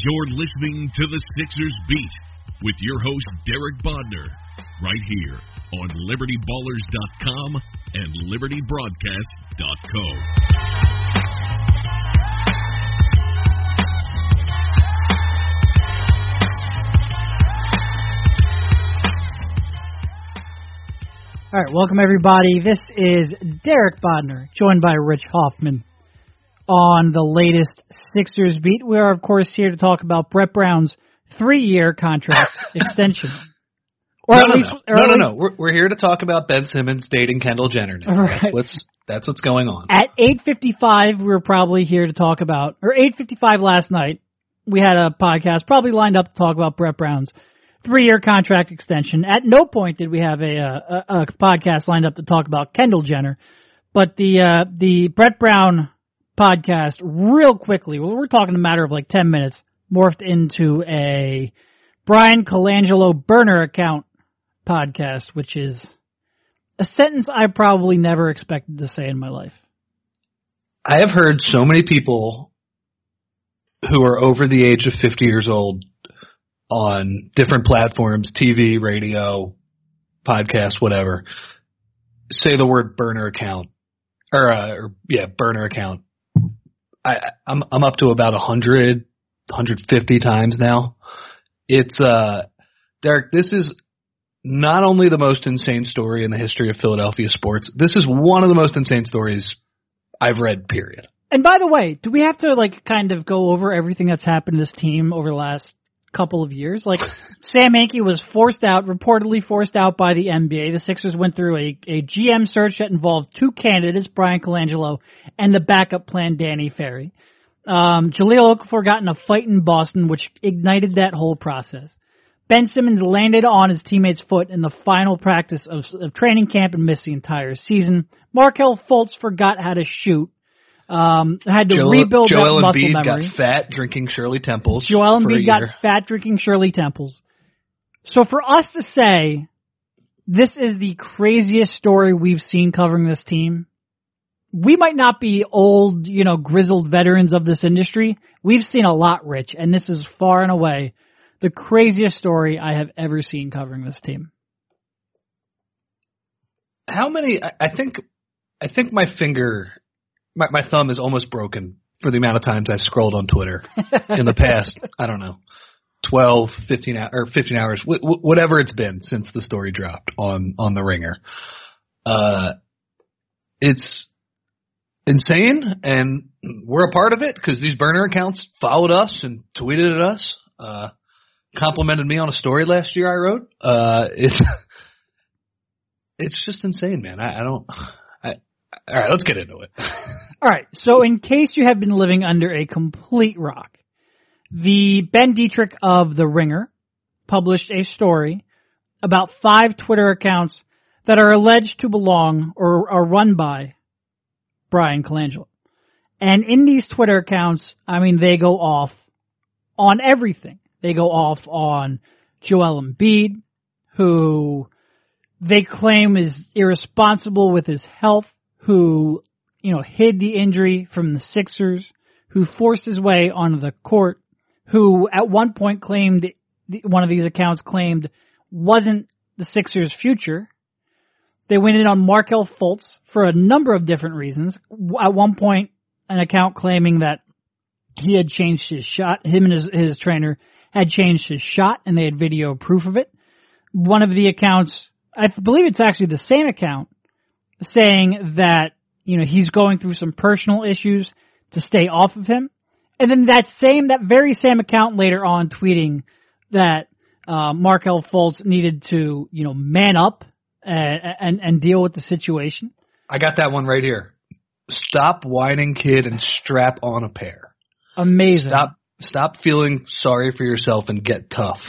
You're listening to the Sixers Beat with your host, Derek Bodner, right here on LibertyBallers.com and LibertyBroadcast.co. All right, welcome everybody. This is Derek Bodner, joined by Rich Hoffman on the latest Sixers beat. We are, of course, here to talk about Brett Brown's three-year contract extension. Or no, at no, least, no, no, no, no. We're, we're here to talk about Ben Simmons dating Kendall Jenner. Now. Right. That's what's that's what's going on. At 8:55, we were probably here to talk about, or 8:55 last night. We had a podcast probably lined up to talk about Brett Brown's three-year contract extension. At no point did we have a, a, a podcast lined up to talk about Kendall Jenner, but the uh, the Brett Brown podcast real quickly. Well, we're talking a matter of like ten minutes. Morphed into a Bryan Colangelo burner account podcast, which is a sentence I probably never expected to say in my life. I have heard so many people who are over the age of 50 years old on different platforms, TV, radio, podcast, whatever, say the word burner account or, uh, or yeah, burner account. I, I'm, I'm up to about a hundred, hundred fifty times now. It's, uh, Derek, this is not only the most insane story in the history of Philadelphia sports, this is one of the most insane stories I've read, period. And by the way, do we have to like kind of go over everything that's happened to this team over the last couple of years. Like Sam Hinkie was forced out, reportedly forced out by the NBA. The Sixers went through a, a GM search that involved two candidates, Bryan Colangelo and the backup plan, Danny Ferry. Um, Jahlil Okafor got in a fight in Boston, which ignited that whole process. Ben Simmons landed on his teammate's foot in the final practice of, of training camp and missed the entire season. Markelle Fultz forgot how to shoot um, had to Joel, rebuild Joel that muscle Embiid memory. got fat drinking Shirley Temples. Joel Embiid got fat drinking Shirley Temples. So for us to say this is the craziest story we've seen covering this team, we might not be old, you know, grizzled veterans of this industry. We've seen a lot, Rich, and this is far and away the craziest story I have ever seen covering this team. How many? I think, I think my finger my, my thumb is almost broken for the amount of times I've scrolled on Twitter in the past. I don't know, twelve, fifteen, or fifteen hours, w- w- whatever it's been since the story dropped on on the Ringer. Uh, it's insane, and we're a part of it because these burner accounts followed us and tweeted at us. Uh, complimented me on a story last year I wrote. Uh, it's it's just insane, man. I, I don't. I, All right, let's get into it. All right. So, in case you have been living under a complete rock, the Ben Detrick of The Ringer published a story about five Twitter accounts that are alleged to belong or are run by Bryan Colangelo. And in these Twitter accounts, I mean, they go off on everything. They go off on Joel Embiid, who they claim is irresponsible with his health who, you know, hid the injury from the Sixers, who forced his way onto the court, who at one point claimed, one of these accounts claimed wasn't the Sixers' future. They went in on Markelle Fultz for a number of different reasons. At one point, an account claiming that he had changed his shot, him and his, his trainer had changed his shot, and they had video proof of it. One of the accounts, I believe it's actually the same account, saying that, you know, he's going through some personal issues to stay off of him. And then that same, that very same account later on tweeting that, uh, Markelle Fultz needed to, you know, man up and, and, and deal with the situation. I got that one right here. Stop whining, kid, and strap on a pair. Amazing. Stop, stop feeling sorry for yourself and get tough.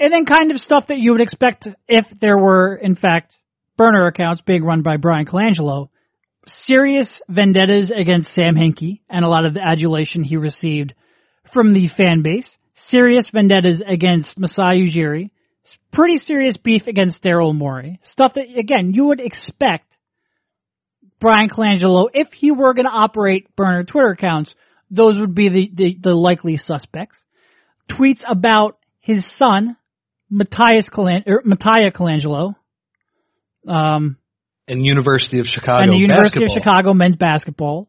And then kind of stuff that you would expect if there were, in fact, burner accounts being run by Bryan Colangelo, serious vendettas against Sam Hinkie and a lot of the adulation he received from the fan base, serious vendettas against Masai Ujiri, pretty serious beef against Daryl Morey, stuff that, again, you would expect Bryan Colangelo, if he were going to operate burner Twitter accounts, those would be the, the, the likely suspects. Tweets about his son, Matthias Colan- er, Mattia Colangelo, um, And University of Chicago and the University basketball. of Chicago men's basketball.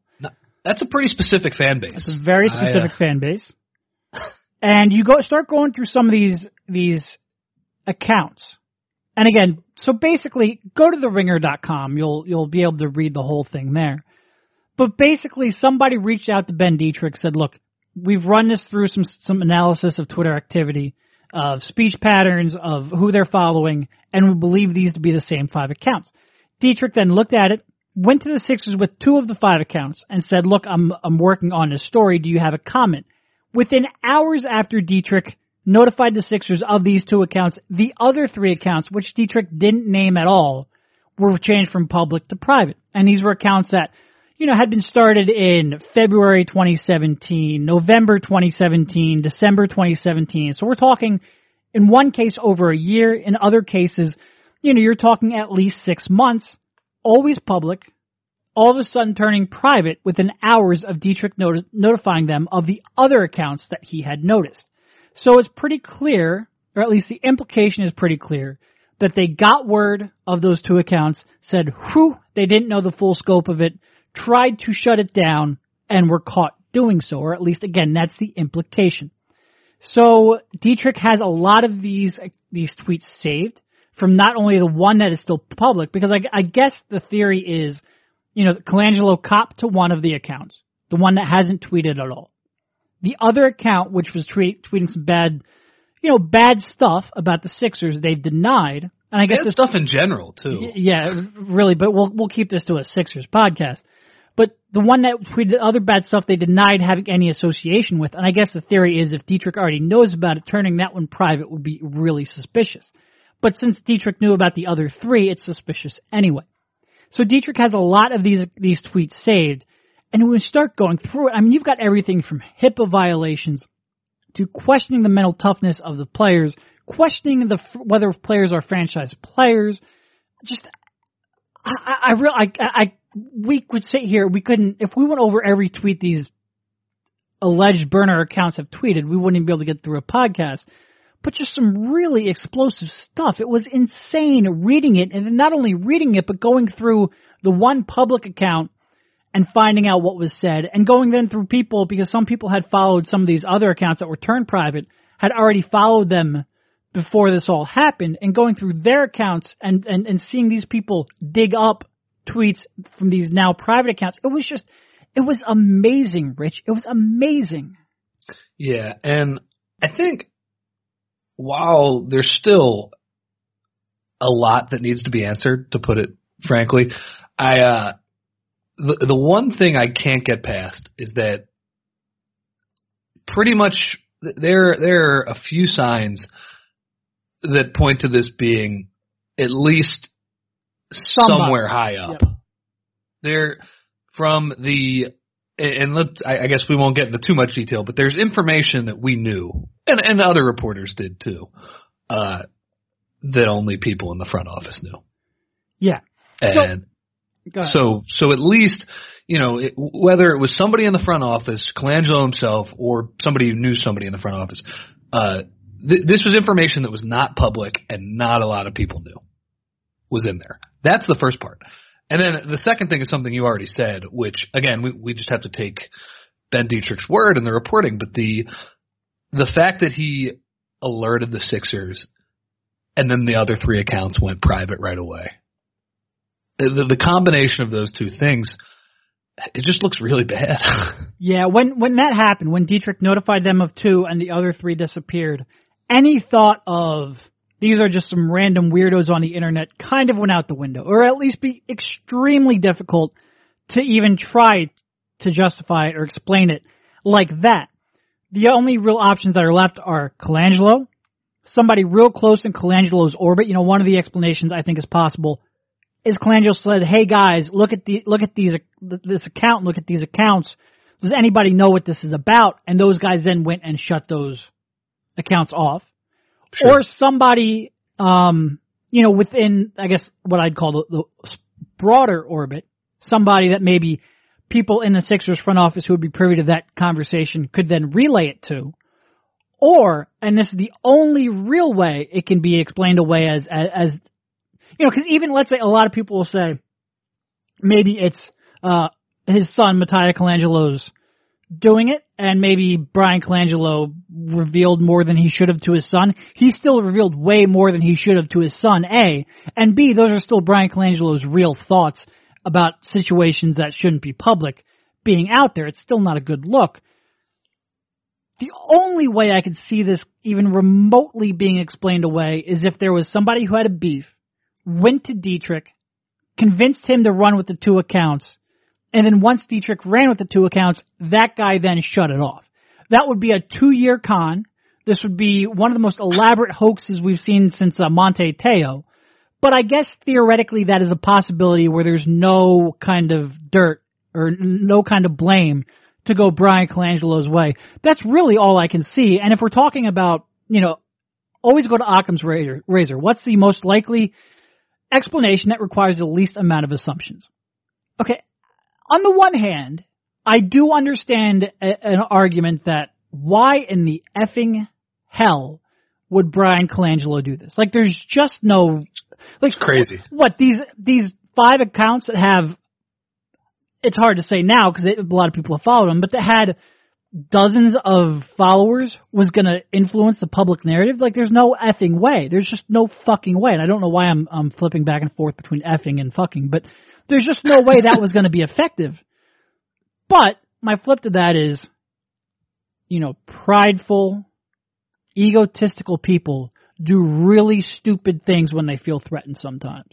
That's a pretty specific fan base. It's a very I, uh, specific fan base. And you go start going through some of these these accounts. And again, so basically go to theringer.com. You'll you'll be able to read the whole thing there. But basically somebody reached out to Ben Detrick said, "Look, we've run this through some some analysis of Twitter activity, of speech patterns, of who they're following, and we believe these to be the same five accounts." Detrick then looked at it, went to the Sixers with two of the five accounts, and said, "Look, I'm I'm working on a story. Do you have a comment?" Within hours after Detrick notified the Sixers of these two accounts, the other three accounts, which Detrick didn't name at all, were changed from public to private. And these were accounts that, you know, had been started in February 2017, November 2017, December 2017. So we're talking, in one case, over a year. In other cases, you know, you're talking at least six months, always public, all of a sudden turning private within hours of Detrick noti- notifying them of the other accounts that he had noticed. So it's pretty clear, or at least the implication is pretty clear, that they got word of those two accounts, said, whew, they didn't know the full scope of it, tried to shut it down, and were caught doing so, or at least again, that's the implication. So Detrick has a lot of these these tweets saved from not only the one that is still public, because I, I guess the theory is, you know, Colangelo copped to one of the accounts, the one that hasn't tweeted at all. The other account, which was tweet, tweeting some bad, you know, bad stuff about the Sixers, they've denied. And I guess Bad this stuff in general too. Yeah, really, but we'll we'll keep this to a Sixers podcast. But the one that tweeted other bad stuff they denied having any association with, and I guess the theory is if Detrick already knows about it, turning that one private would be really suspicious. But since Detrick knew about the other three, it's suspicious anyway. So Detrick has a lot of these these tweets saved, and when we start going through it, I mean, you've got everything from HIPAA violations to questioning the mental toughness of the players, questioning the whether players are franchise players. Just, I, I, I I, I, we could sit here, we couldn't, if we went over every tweet these alleged burner accounts have tweeted, we wouldn't even be able to get through a podcast. But just some really explosive stuff. It was insane reading it, and not only reading it, but going through the one public account and finding out what was said, and going then through people because some people had followed some of these other accounts that were turned private, had already followed them before this all happened, and going through their accounts and, and, and seeing these people dig up tweets from these now private accounts. It was just, it was amazing, Rich. It was amazing. Yeah, and I think while there's still a lot that needs to be answered, to put it frankly, I uh the the one thing I can't get past is that pretty much there there are a few signs that point to this being at least Somebody. somewhere high up. Yep. There from the and let I I guess we won't get into too much detail, but there's information that we knew and and other reporters did too, uh, that only people in the front office knew. Yeah. And so so at least you know it, whether it was somebody in the front office, Colangelo himself, or somebody who knew somebody in the front office, uh, th- this was information that was not public and not a lot of people knew was in there. That's the first part. And then the second thing is something you already said, which again we we just have to take Ben Detrick's word in the reporting, but the the fact that he alerted the Sixers and then the other three accounts went private right away. The, the, the combination of those two things, it just looks really bad. Yeah, when when that happened, when Detrick notified them of two and the other three disappeared, any thought of these are just some random weirdos on the internet kind of went out the window, or at least be extremely difficult to even try to justify it or explain it like that. The only real options that are left are Colangelo, somebody real close in Colangelo's orbit. You know, one of the explanations I think is possible is Colangelo said, "Hey guys, look at the look at these this account, look at these accounts. Does anybody know what this is about?" And those guys then went and shut those accounts off. Sure. Or somebody, um, you know, within I guess what I'd call the, the broader orbit, somebody that maybe people in the Sixers front office who would be privy to that conversation could then relay it to, or, and this is the only real way it can be explained away as, as, as you know, because even let's say a lot of people will say maybe it's uh, his son Mattia Colangelo's doing it, and maybe Bryan Colangelo revealed more than he should have to his son. He still revealed way more than he should have to his son, A. And B, those are still Bryan Colangelo's real thoughts about situations that shouldn't be public being out there. It's still not a good look. The only way I could see this even remotely being explained away is if there was somebody who had a beef, went to Detrick, convinced him to run with the two accounts, and then once Detrick ran with the two accounts, that guy then shut it off. That would be a two year con. This would be one of the most elaborate hoaxes we've seen since uh, Manti Te'o. But I guess theoretically that is a possibility where there's no kind of dirt or no kind of blame to go Bryan Colangelo's way. That's really all I can see. And if we're talking about, you know, always go to Occam's razor. What's the most likely explanation that requires the least amount of assumptions? Okay, on the one hand, I do understand a, an argument that why in the effing hell would Bryan Colangelo do this? Like, there's just no like it's crazy. What these these five accounts that have it's hard to say now because a lot of people have followed them, but that had dozens of followers was going to influence the public narrative. Like, there's no effing way. There's just no fucking way. And I don't know why I'm I'm flipping back and forth between effing and fucking, but there's just no way that was going to be effective. But my flip to that is, you know, prideful, egotistical people do really stupid things when they feel threatened sometimes.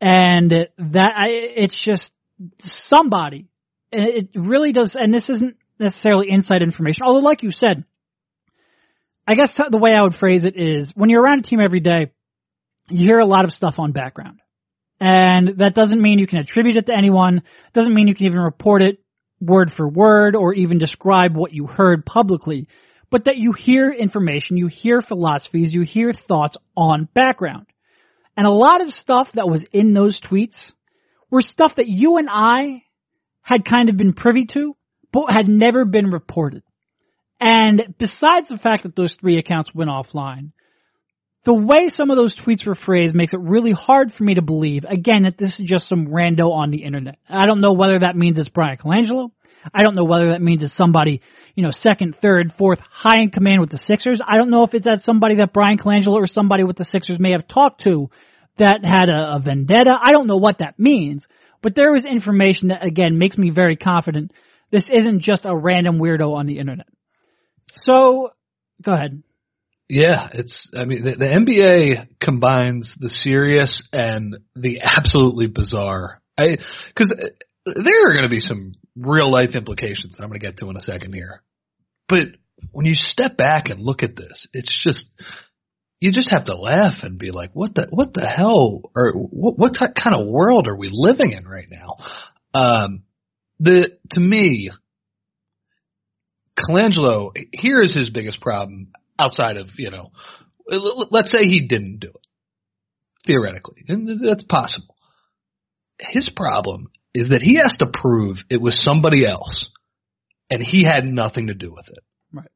And that, I, it's just somebody, it really does, and this isn't necessarily inside information, although like you said, I guess the way I would phrase it is when you're around a team every day, you hear a lot of stuff on background. And that doesn't mean you can attribute it to anyone, doesn't mean you can even report it word for word or even describe what you heard publicly, but that you hear information, you hear philosophies, you hear thoughts on background. And a lot of stuff that was in those tweets were stuff that you and I had kind of been privy to, but had never been reported. And besides the fact that those three accounts went offline, the way some of those tweets were phrased makes it really hard for me to believe, again, that this is just some rando on the internet. I don't know whether that means it's Bryan Colangelo. I don't know whether that means it's somebody, you know, second, third, fourth, high in command with the Sixers. I don't know if it's that somebody that Bryan Colangelo or somebody with the Sixers may have talked to that had a, a vendetta. I don't know what that means, but there was information that, again, makes me very confident this isn't just a random weirdo on the internet. So, go ahead. Yeah, it's. I mean, the, the NBA combines the serious and the absolutely bizarre. I because there are going to be some real life implications that I'm going to get to in a second here. But when you step back and look at this, it's just you just have to laugh and be like, what the what the hell or what what kind of world are we living in right now? Um, the to me, Colangelo here is his biggest problem outside of you know, let's say he didn't do it theoretically, and that's possible. His problem is that he has to prove it was somebody else, and he had nothing to do with it. Right.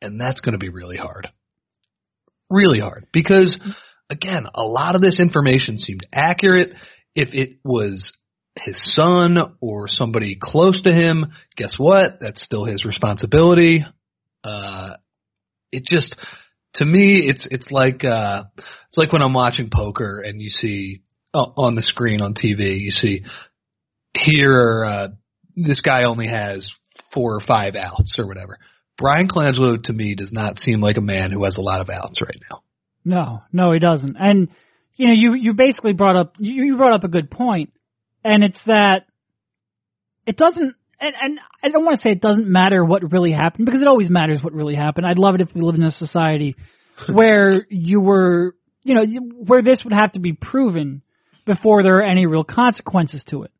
And that's going to be really hard. Really hard because again, a lot of this information seemed accurate. If it was his son or somebody close to him, guess what? That's still his responsibility. Uh, it just to me it's it's like uh it's like when I'm watching poker and you see uh, on the screen on TV you see here uh this guy only has four or five outs or whatever. Bryan Colangelo to me does not seem like a man who has a lot of outs right now. No, no, he doesn't. And you know, you you basically brought up you, you brought up a good point, and it's that it doesn't and, and I don't want to say it doesn't matter what really happened because it always matters what really happened. I'd love it if we lived in a society where you were, you know, where this would have to be proven before there are any real consequences to it.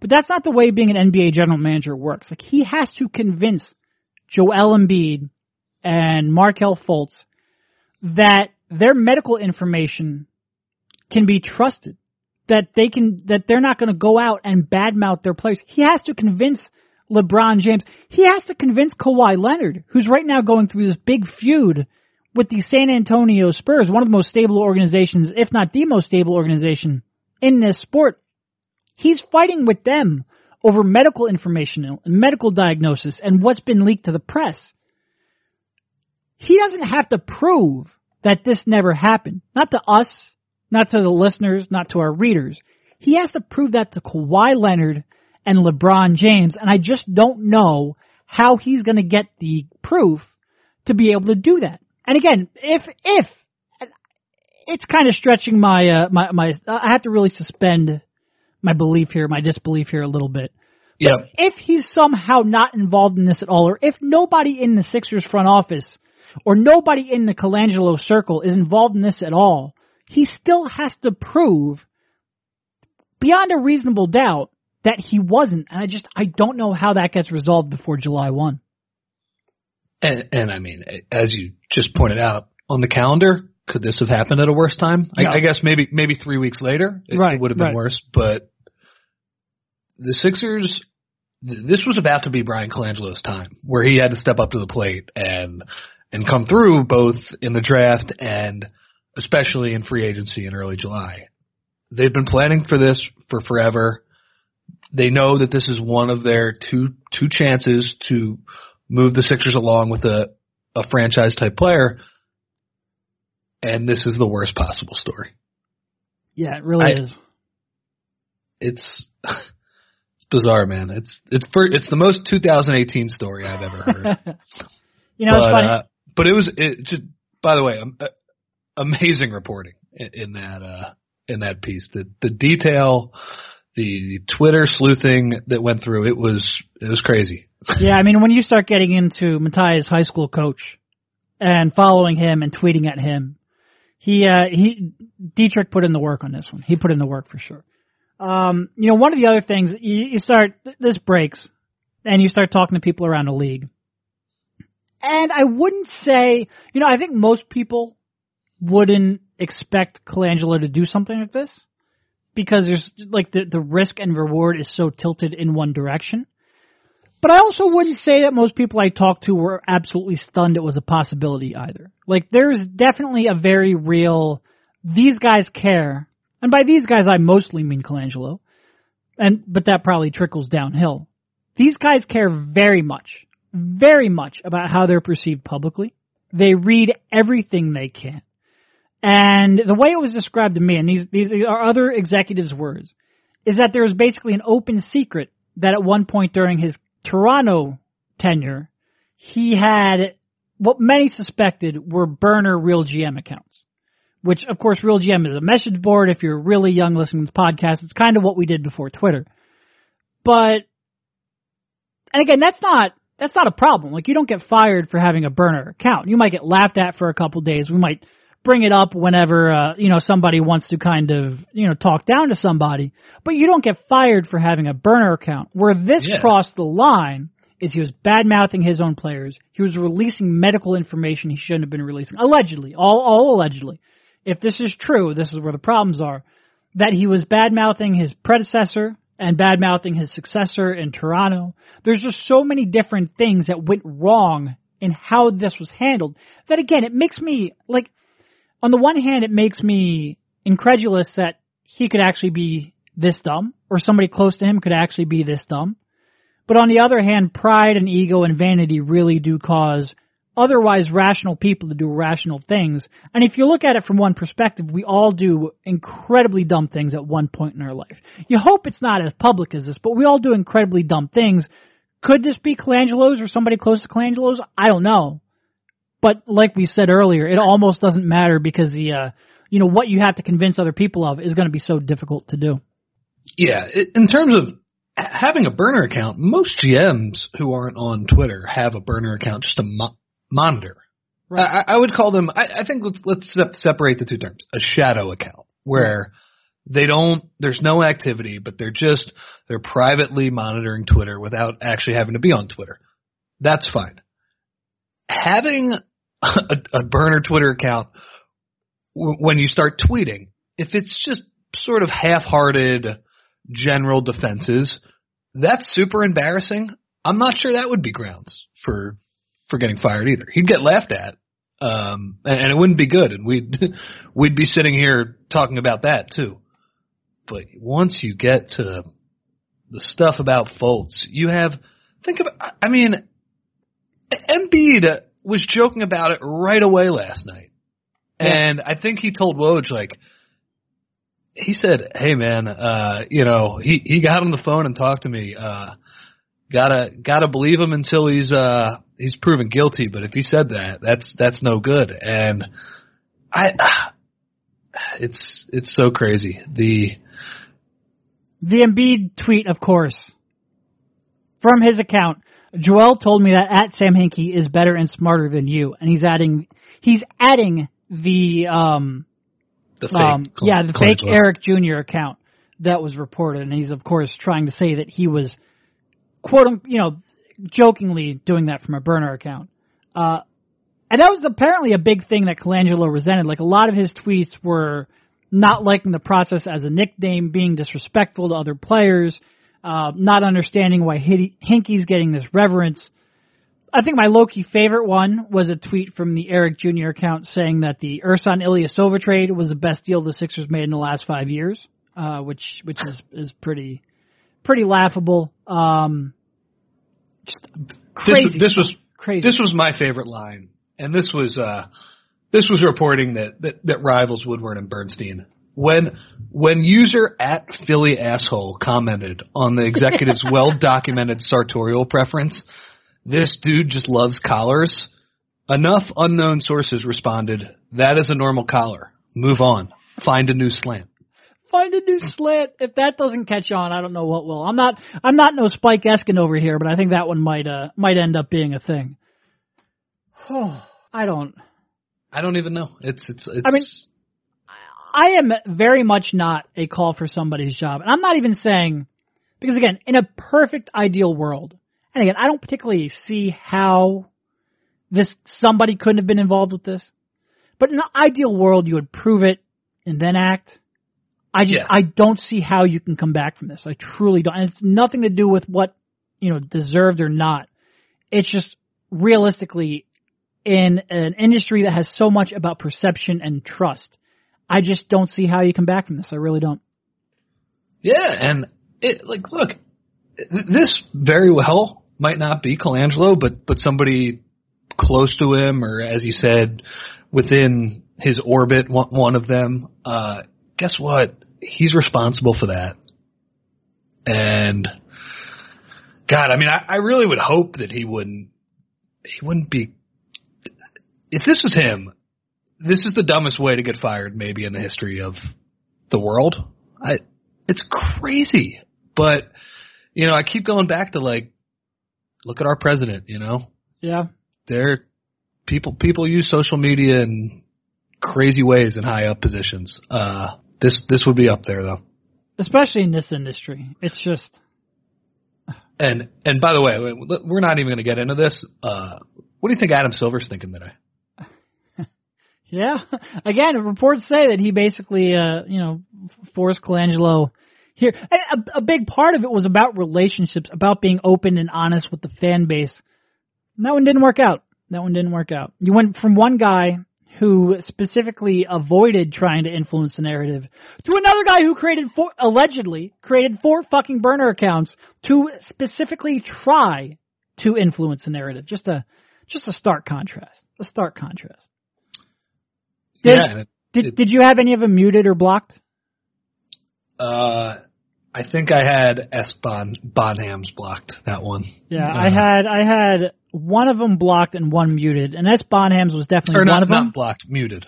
But that's not the way being an NBA general manager works. Like he has to convince Joel Embiid and Markelle Fultz that their medical information can be trusted that they can that they're not going to go out and badmouth their players. He has to convince LeBron James. He has to convince Kawhi Leonard, who's right now going through this big feud with the San Antonio Spurs, one of the most stable organizations, if not the most stable organization in this sport. He's fighting with them over medical information and medical diagnosis and what's been leaked to the press. He doesn't have to prove that this never happened. Not to us, not to the listeners, not to our readers. He has to prove that to Kawhi Leonard and LeBron James, and I just don't know how he's going to get the proof to be able to do that. And again, if if it's kind of stretching my uh, my my, I have to really suspend my belief here, my disbelief here a little bit. Yeah. If he's somehow not involved in this at all, or if nobody in the Sixers front office or nobody in the Colangelo circle is involved in this at all, he still has to prove beyond a reasonable doubt that he wasn't. And I just, I don't know how that gets resolved before July 1. And, and I mean, as you just pointed out on the calendar, could this have happened at a worse time? I, I guess maybe maybe three weeks later it, right, it would have been right. worse. But the Sixers, this was about to be Bryan Colangelo's time, where he had to step up to the plate and and come through both in the draft and especially in free agency in early July. They've been planning for this for forever. They know that this is one of their two two chances to move the Sixers along with a a franchise type player and this is the worst possible story. Yeah, it really I- is. It's it's bizarre, man. It's it's for, it's the most 2018 story I've ever heard. You know, but it's funny. uh, but it was it just by the way, amazing reporting in, in that uh in that piece. The the detail, the Twitter sleuthing that went through it was it was crazy. yeah, I mean, when you start getting into Matthias' high school coach and following him and tweeting at him, he uh, he Detrick put in the work on this one. He put in the work for sure. Um, you know, one of the other things you, you start this breaks, and you start talking to people around the league, and I wouldn't say, you know, I think most people wouldn't expect Colangelo to do something like this because there's like the the risk and reward is so tilted in one direction. But I also wouldn't say that most people I talked to were absolutely stunned it was a possibility either. Like there's definitely a very real these guys care. And by these guys I mostly mean Colangelo. And but that probably trickles downhill. These guys care very much, very much about how they're perceived publicly. They read everything they can. And the way it was described to me, and these, these are other executives' words, is that there was basically an open secret that at one point during his Toronto tenure, he had what many suspected were burner Real GM accounts. Which, of course, Real GM is a message board. If you're really young listening to this podcast, it's kind of what we did before Twitter. But, and again, that's not that's not a problem. Like you don't get fired for having a burner account. You might get laughed at for a couple days. We might bring it up whenever uh, you know somebody wants to kind of you know talk down to somebody, but you don't get fired for having a burner account. Where this Yeah. crossed the line is he was bad mouthing his own players. He was releasing medical information he shouldn't have been releasing, allegedly, all all allegedly. If this is true, this is where the problems are. That he was bad mouthing his predecessor and bad mouthing his successor in Toronto. There's just so many different things that went wrong in how this was handled that again it makes me like on the one hand, it makes me incredulous that he could actually be this dumb, or somebody close to him could actually be this dumb. But on the other hand, pride and ego and vanity really do cause otherwise rational people to do rational things. And if you look at it from one perspective, we all do incredibly dumb things at one point in our life. You hope it's not as public as this, but we all do incredibly dumb things. Could this be Colangelo's or somebody close to Colangelo's? I don't know. But like we said earlier, it almost doesn't matter because the uh, you know what you have to convince other people of is going to be so difficult to do. Yeah, in terms of having a burner account, most GMs who aren't on Twitter have a burner account just to mo- monitor. Right. I, I would call them. I, I think let's, let's sep- separate the two terms. A shadow account where they don't. There's no activity, but they're just they're privately monitoring Twitter without actually having to be on Twitter. That's fine. Having a, a burner Twitter account w- when you start tweeting, if it's just sort of half-hearted general defenses, that's super embarrassing. I'm not sure that would be grounds for for getting fired either. He'd get laughed at, um, and, and it wouldn't be good, and we'd we'd be sitting here talking about that too. But once you get to the stuff about Fultz, you have think about. I mean, Embiid was joking about it right away last night, and I think he told Woj like he said, "Hey man, uh, you know, he he got on the phone and talked to me. Uh, gotta gotta believe him until he's uh he's proven guilty. But if he said that, that's that's no good. And I, it's it's so crazy. The The Embiid tweet, of course, from his account. Joel told me that at Sam Hinkie is better and smarter than you, and he's adding he's adding the um the fake, um Col- yeah the fake. Eric Jr. account that was reported, and he's of course trying to say that he was quote un- you know jokingly doing that from a burner account. Uh, and that was apparently a big thing that Colangelo resented. Like a lot of his tweets were not liking the process as a nickname, being disrespectful to other players, uh, not understanding why Hinkie's getting this reverence. I think my low-key favorite one was a tweet from the Eric Jr. account saying that the Ersan Ilyasova trade was the best deal the Sixers made in the last five years, uh, which which is is pretty pretty laughable. Um, crazy. This, this was crazy. this was my favorite line, and this was uh this was reporting that that, that rivals Woodward and Bernstein. When when user at Philly asshole commented on the executive's well documented sartorial preference, this dude just loves collars. Enough unknown sources responded, "That is a normal collar. Move on. Find a new slant." Find a new slant. If that doesn't catch on, I don't know what will. I'm not I'm not no Spike Eskin over here, but I think that one might uh might end up being a thing. Oh, I don't. I don't even know. It's it's it's. I mean- I am very much not a call for somebody's job. And I'm not even saying, because again, in a perfect ideal world, and again, I don't particularly see how this, somebody couldn't have been involved with this. But in an ideal world, you would prove it and then act. I just, Yes. I don't see how you can come back from this. I truly don't. And it's nothing to do with what, you know, deserved or not. It's just realistically in an industry that has so much about perception and trust. I just don't see how you come back from this. I really don't. Yeah, and it like look, this very well might not be Colangelo, but but somebody close to him, or as you said, within his orbit, one, one of them. Uh, guess what? He's responsible for that. And God, I mean, I, I really would hope that he wouldn't. He wouldn't be. If this was him, this is the dumbest way to get fired, maybe in the history of the world. I it's crazy. But you know, I keep going back to like look at our president, you know. Yeah. They're people people use social media in crazy ways in high up positions. Uh this this would be up there though. Especially in this industry. It's just, And and by the way, we're not even going to get into this. Uh what do you think Adam Silver's thinking today? Yeah. Again, reports say that he basically, uh, you know, forced Colangelo here. And a, a big part of it was about relationships, about being open and honest with the fan base. And that one didn't work out. That one didn't work out. You went from one guy who specifically avoided trying to influence the narrative to another guy who created four, allegedly created four fucking burner accounts to specifically try to influence the narrative. Just a, just a stark contrast. A stark contrast. Did, yeah, it, did, it- did you have any of them muted or blocked? uh I think I had S Bon Bonhams blocked that one. Yeah, Uh, I had I had one of them blocked and one muted, and S. Bonhams was definitely or one not of them. not blocked, muted.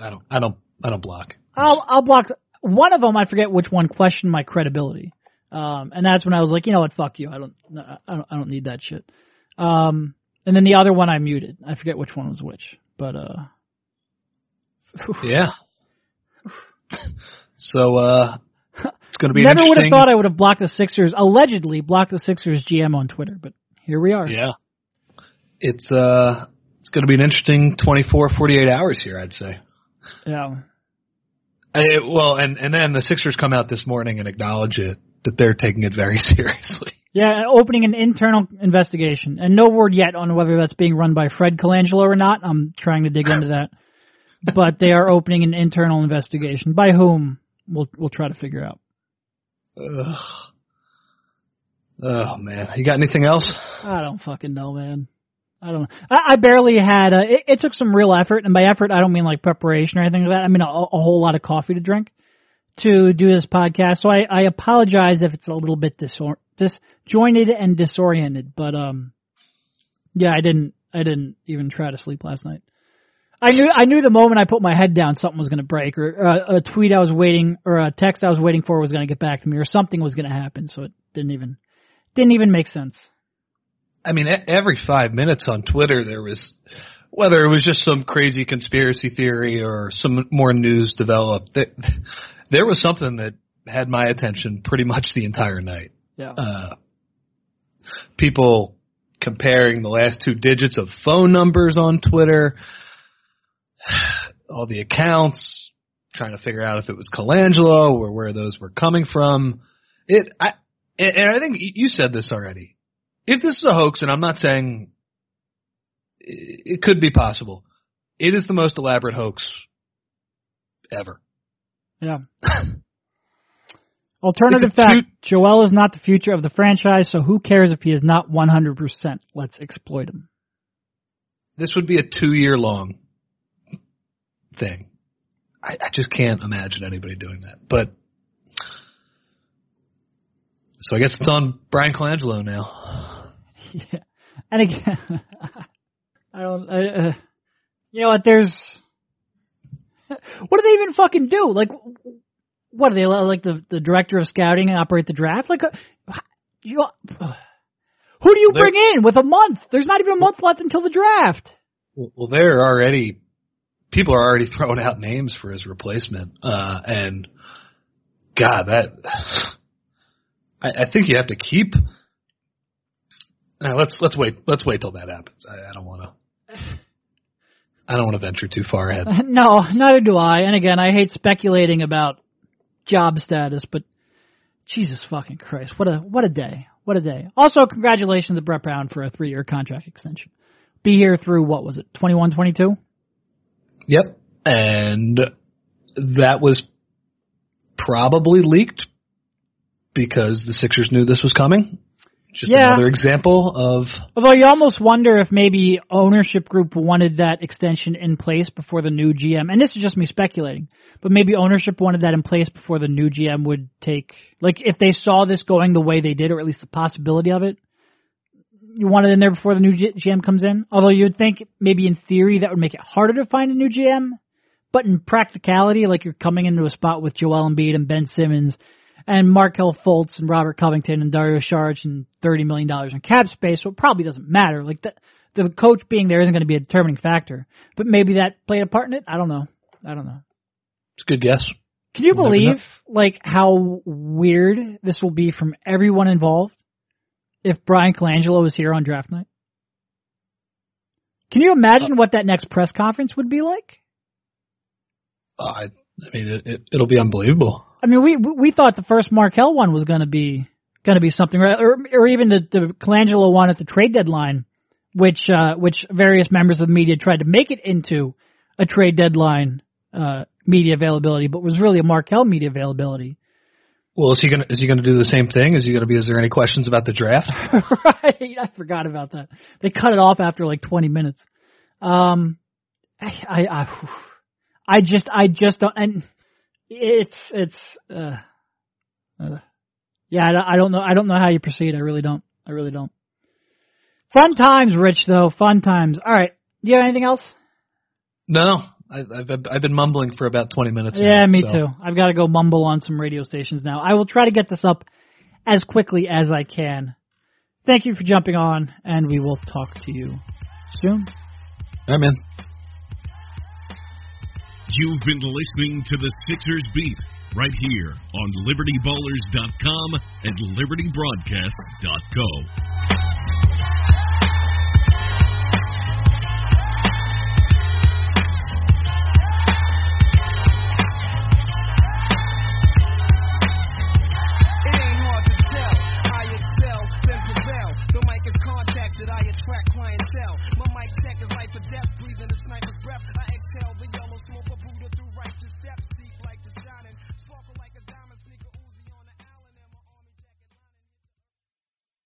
I don't I don't I don't block. I'll I'll block one of them. I forget which one questioned my credibility, um, and that's when I was like, you know what, fuck you. I don't I don't I don't need that shit. Um, and then the other one I muted. I forget which one was which, but uh, Yeah. So uh it's going to be never would have thought I would have blocked the Sixers. Allegedly blocked the Sixers GM on Twitter, but here we are. yeah. It's uh it's going to be an interesting 24 48 hours here, I'd say. Yeah. I, well, and and then the Sixers come out this morning and acknowledge it that they're taking it very seriously. Yeah, opening an internal investigation, and no word yet on whether that's being run by Fred Colangelo or not. I'm trying to dig into that, but they are opening an internal investigation. By whom? We'll we'll try to figure out. Ugh. Oh man, you got anything else? I don't fucking know, man. I don't know. I, I barely had. Uh, it, it took some real effort, and by effort, I don't mean like preparation or anything like that. I mean a, a whole lot of coffee to drink to do this podcast. So I, I apologize if it's a little bit disor- disjointed and disoriented, but um, yeah, I didn't. I didn't even try to sleep last night. I knew I knew the moment I put my head down something was going to break or uh, a tweet I was waiting or a text I was waiting for was going to get back to me or something was going to happen so it didn't even didn't even make sense. I mean, every five minutes on Twitter there was, whether it was just some crazy conspiracy theory or some more news developed, there was something that had my attention pretty much the entire night. Yeah. Uh, people comparing the last two digits of phone numbers on Twitter, all the accounts, trying to figure out if it was Colangelo or where those were coming from. It, I, and I think you said this already. If this is a hoax, and I'm not saying it could be possible, it is the most elaborate hoax ever. Yeah. Alternative fact: Joel is not the future of the franchise, so who cares if he is not 100%? Let's exploit him. This would be a two-year long thing. I, I just can't imagine anybody doing that. But so I guess it's on Bryan Colangelo now. Yeah, and again, I don't. Uh, you know what? There's. What do they even fucking do? Like, what are they like the the director of scouting and operate the draft? Like, uh, you. Uh, who do you bring in with a month? There's not even a month left until the draft. Well, they're already people are already throwing out names for his replacement, uh, and God, that I, I think you have to keep. Now, let's let's wait let's wait till that happens. I, I don't want to. I don't want to venture too far ahead. No, neither do I. And again, I hate speculating about job status, but Jesus fucking Christ, what a what a day, what a day. Also, congratulations to Brett Brown for a three year contract extension. Be here through what was it, twenty one, twenty two? Yep, and that was probably leaked because the Sixers knew this was coming. Just yeah. another example of. Although you almost wonder if maybe ownership group wanted that extension in place before the new GM, and this is just me speculating, but maybe ownership wanted that in place before the new GM would take, like if they saw this going the way they did, or at least the possibility of it, you want it in there before the new GM comes in. Although you'd think maybe in theory that would make it harder to find a new GM, but in practicality, like you're coming into a spot with Joel Embiid and Ben Simmons and Markelle Fultz and Robert Covington and Dario Saric and thirty million dollars in cap space, so it probably doesn't matter. Like the the coach being there isn't going to be a determining factor, but maybe that played a part in it. I don't know. I don't know. It's a good guess. Can you believe like how weird this will be from everyone involved if Bryan Colangelo was here on draft night? Can you imagine uh, what that next press conference would be like? Uh, I, I mean, it, it, it'll be unbelievable. I mean, we we thought the first Markelle one was going to be going to be something, right? or or even the the Colangelo one at the trade deadline, which uh, which various members of the media tried to make it into a trade deadline uh, media availability, but was really a Markelle media availability. Well, is he gonna is he gonna do the same thing? Is he gonna be? Is there any questions about the draft? right, I forgot about that. They cut it off after like 20 minutes. Um, I I I, I just I just don't and it's it's uh, uh yeah I, I don't know I don't know how you proceed I really don't I really don't. Fun times, Rich. Though fun times. All right. Do you have anything else? No, I, have I've been mumbling for about twenty minutes. Yeah, now, me so. too. I've got to go mumble on some radio stations now. I will try to get this up as quickly as I can. Thank you for jumping on, and we will talk to you soon. All right, man. You've been listening to the Sixers Beat right here on LibertyBallers.com and LibertyBroadcast.co.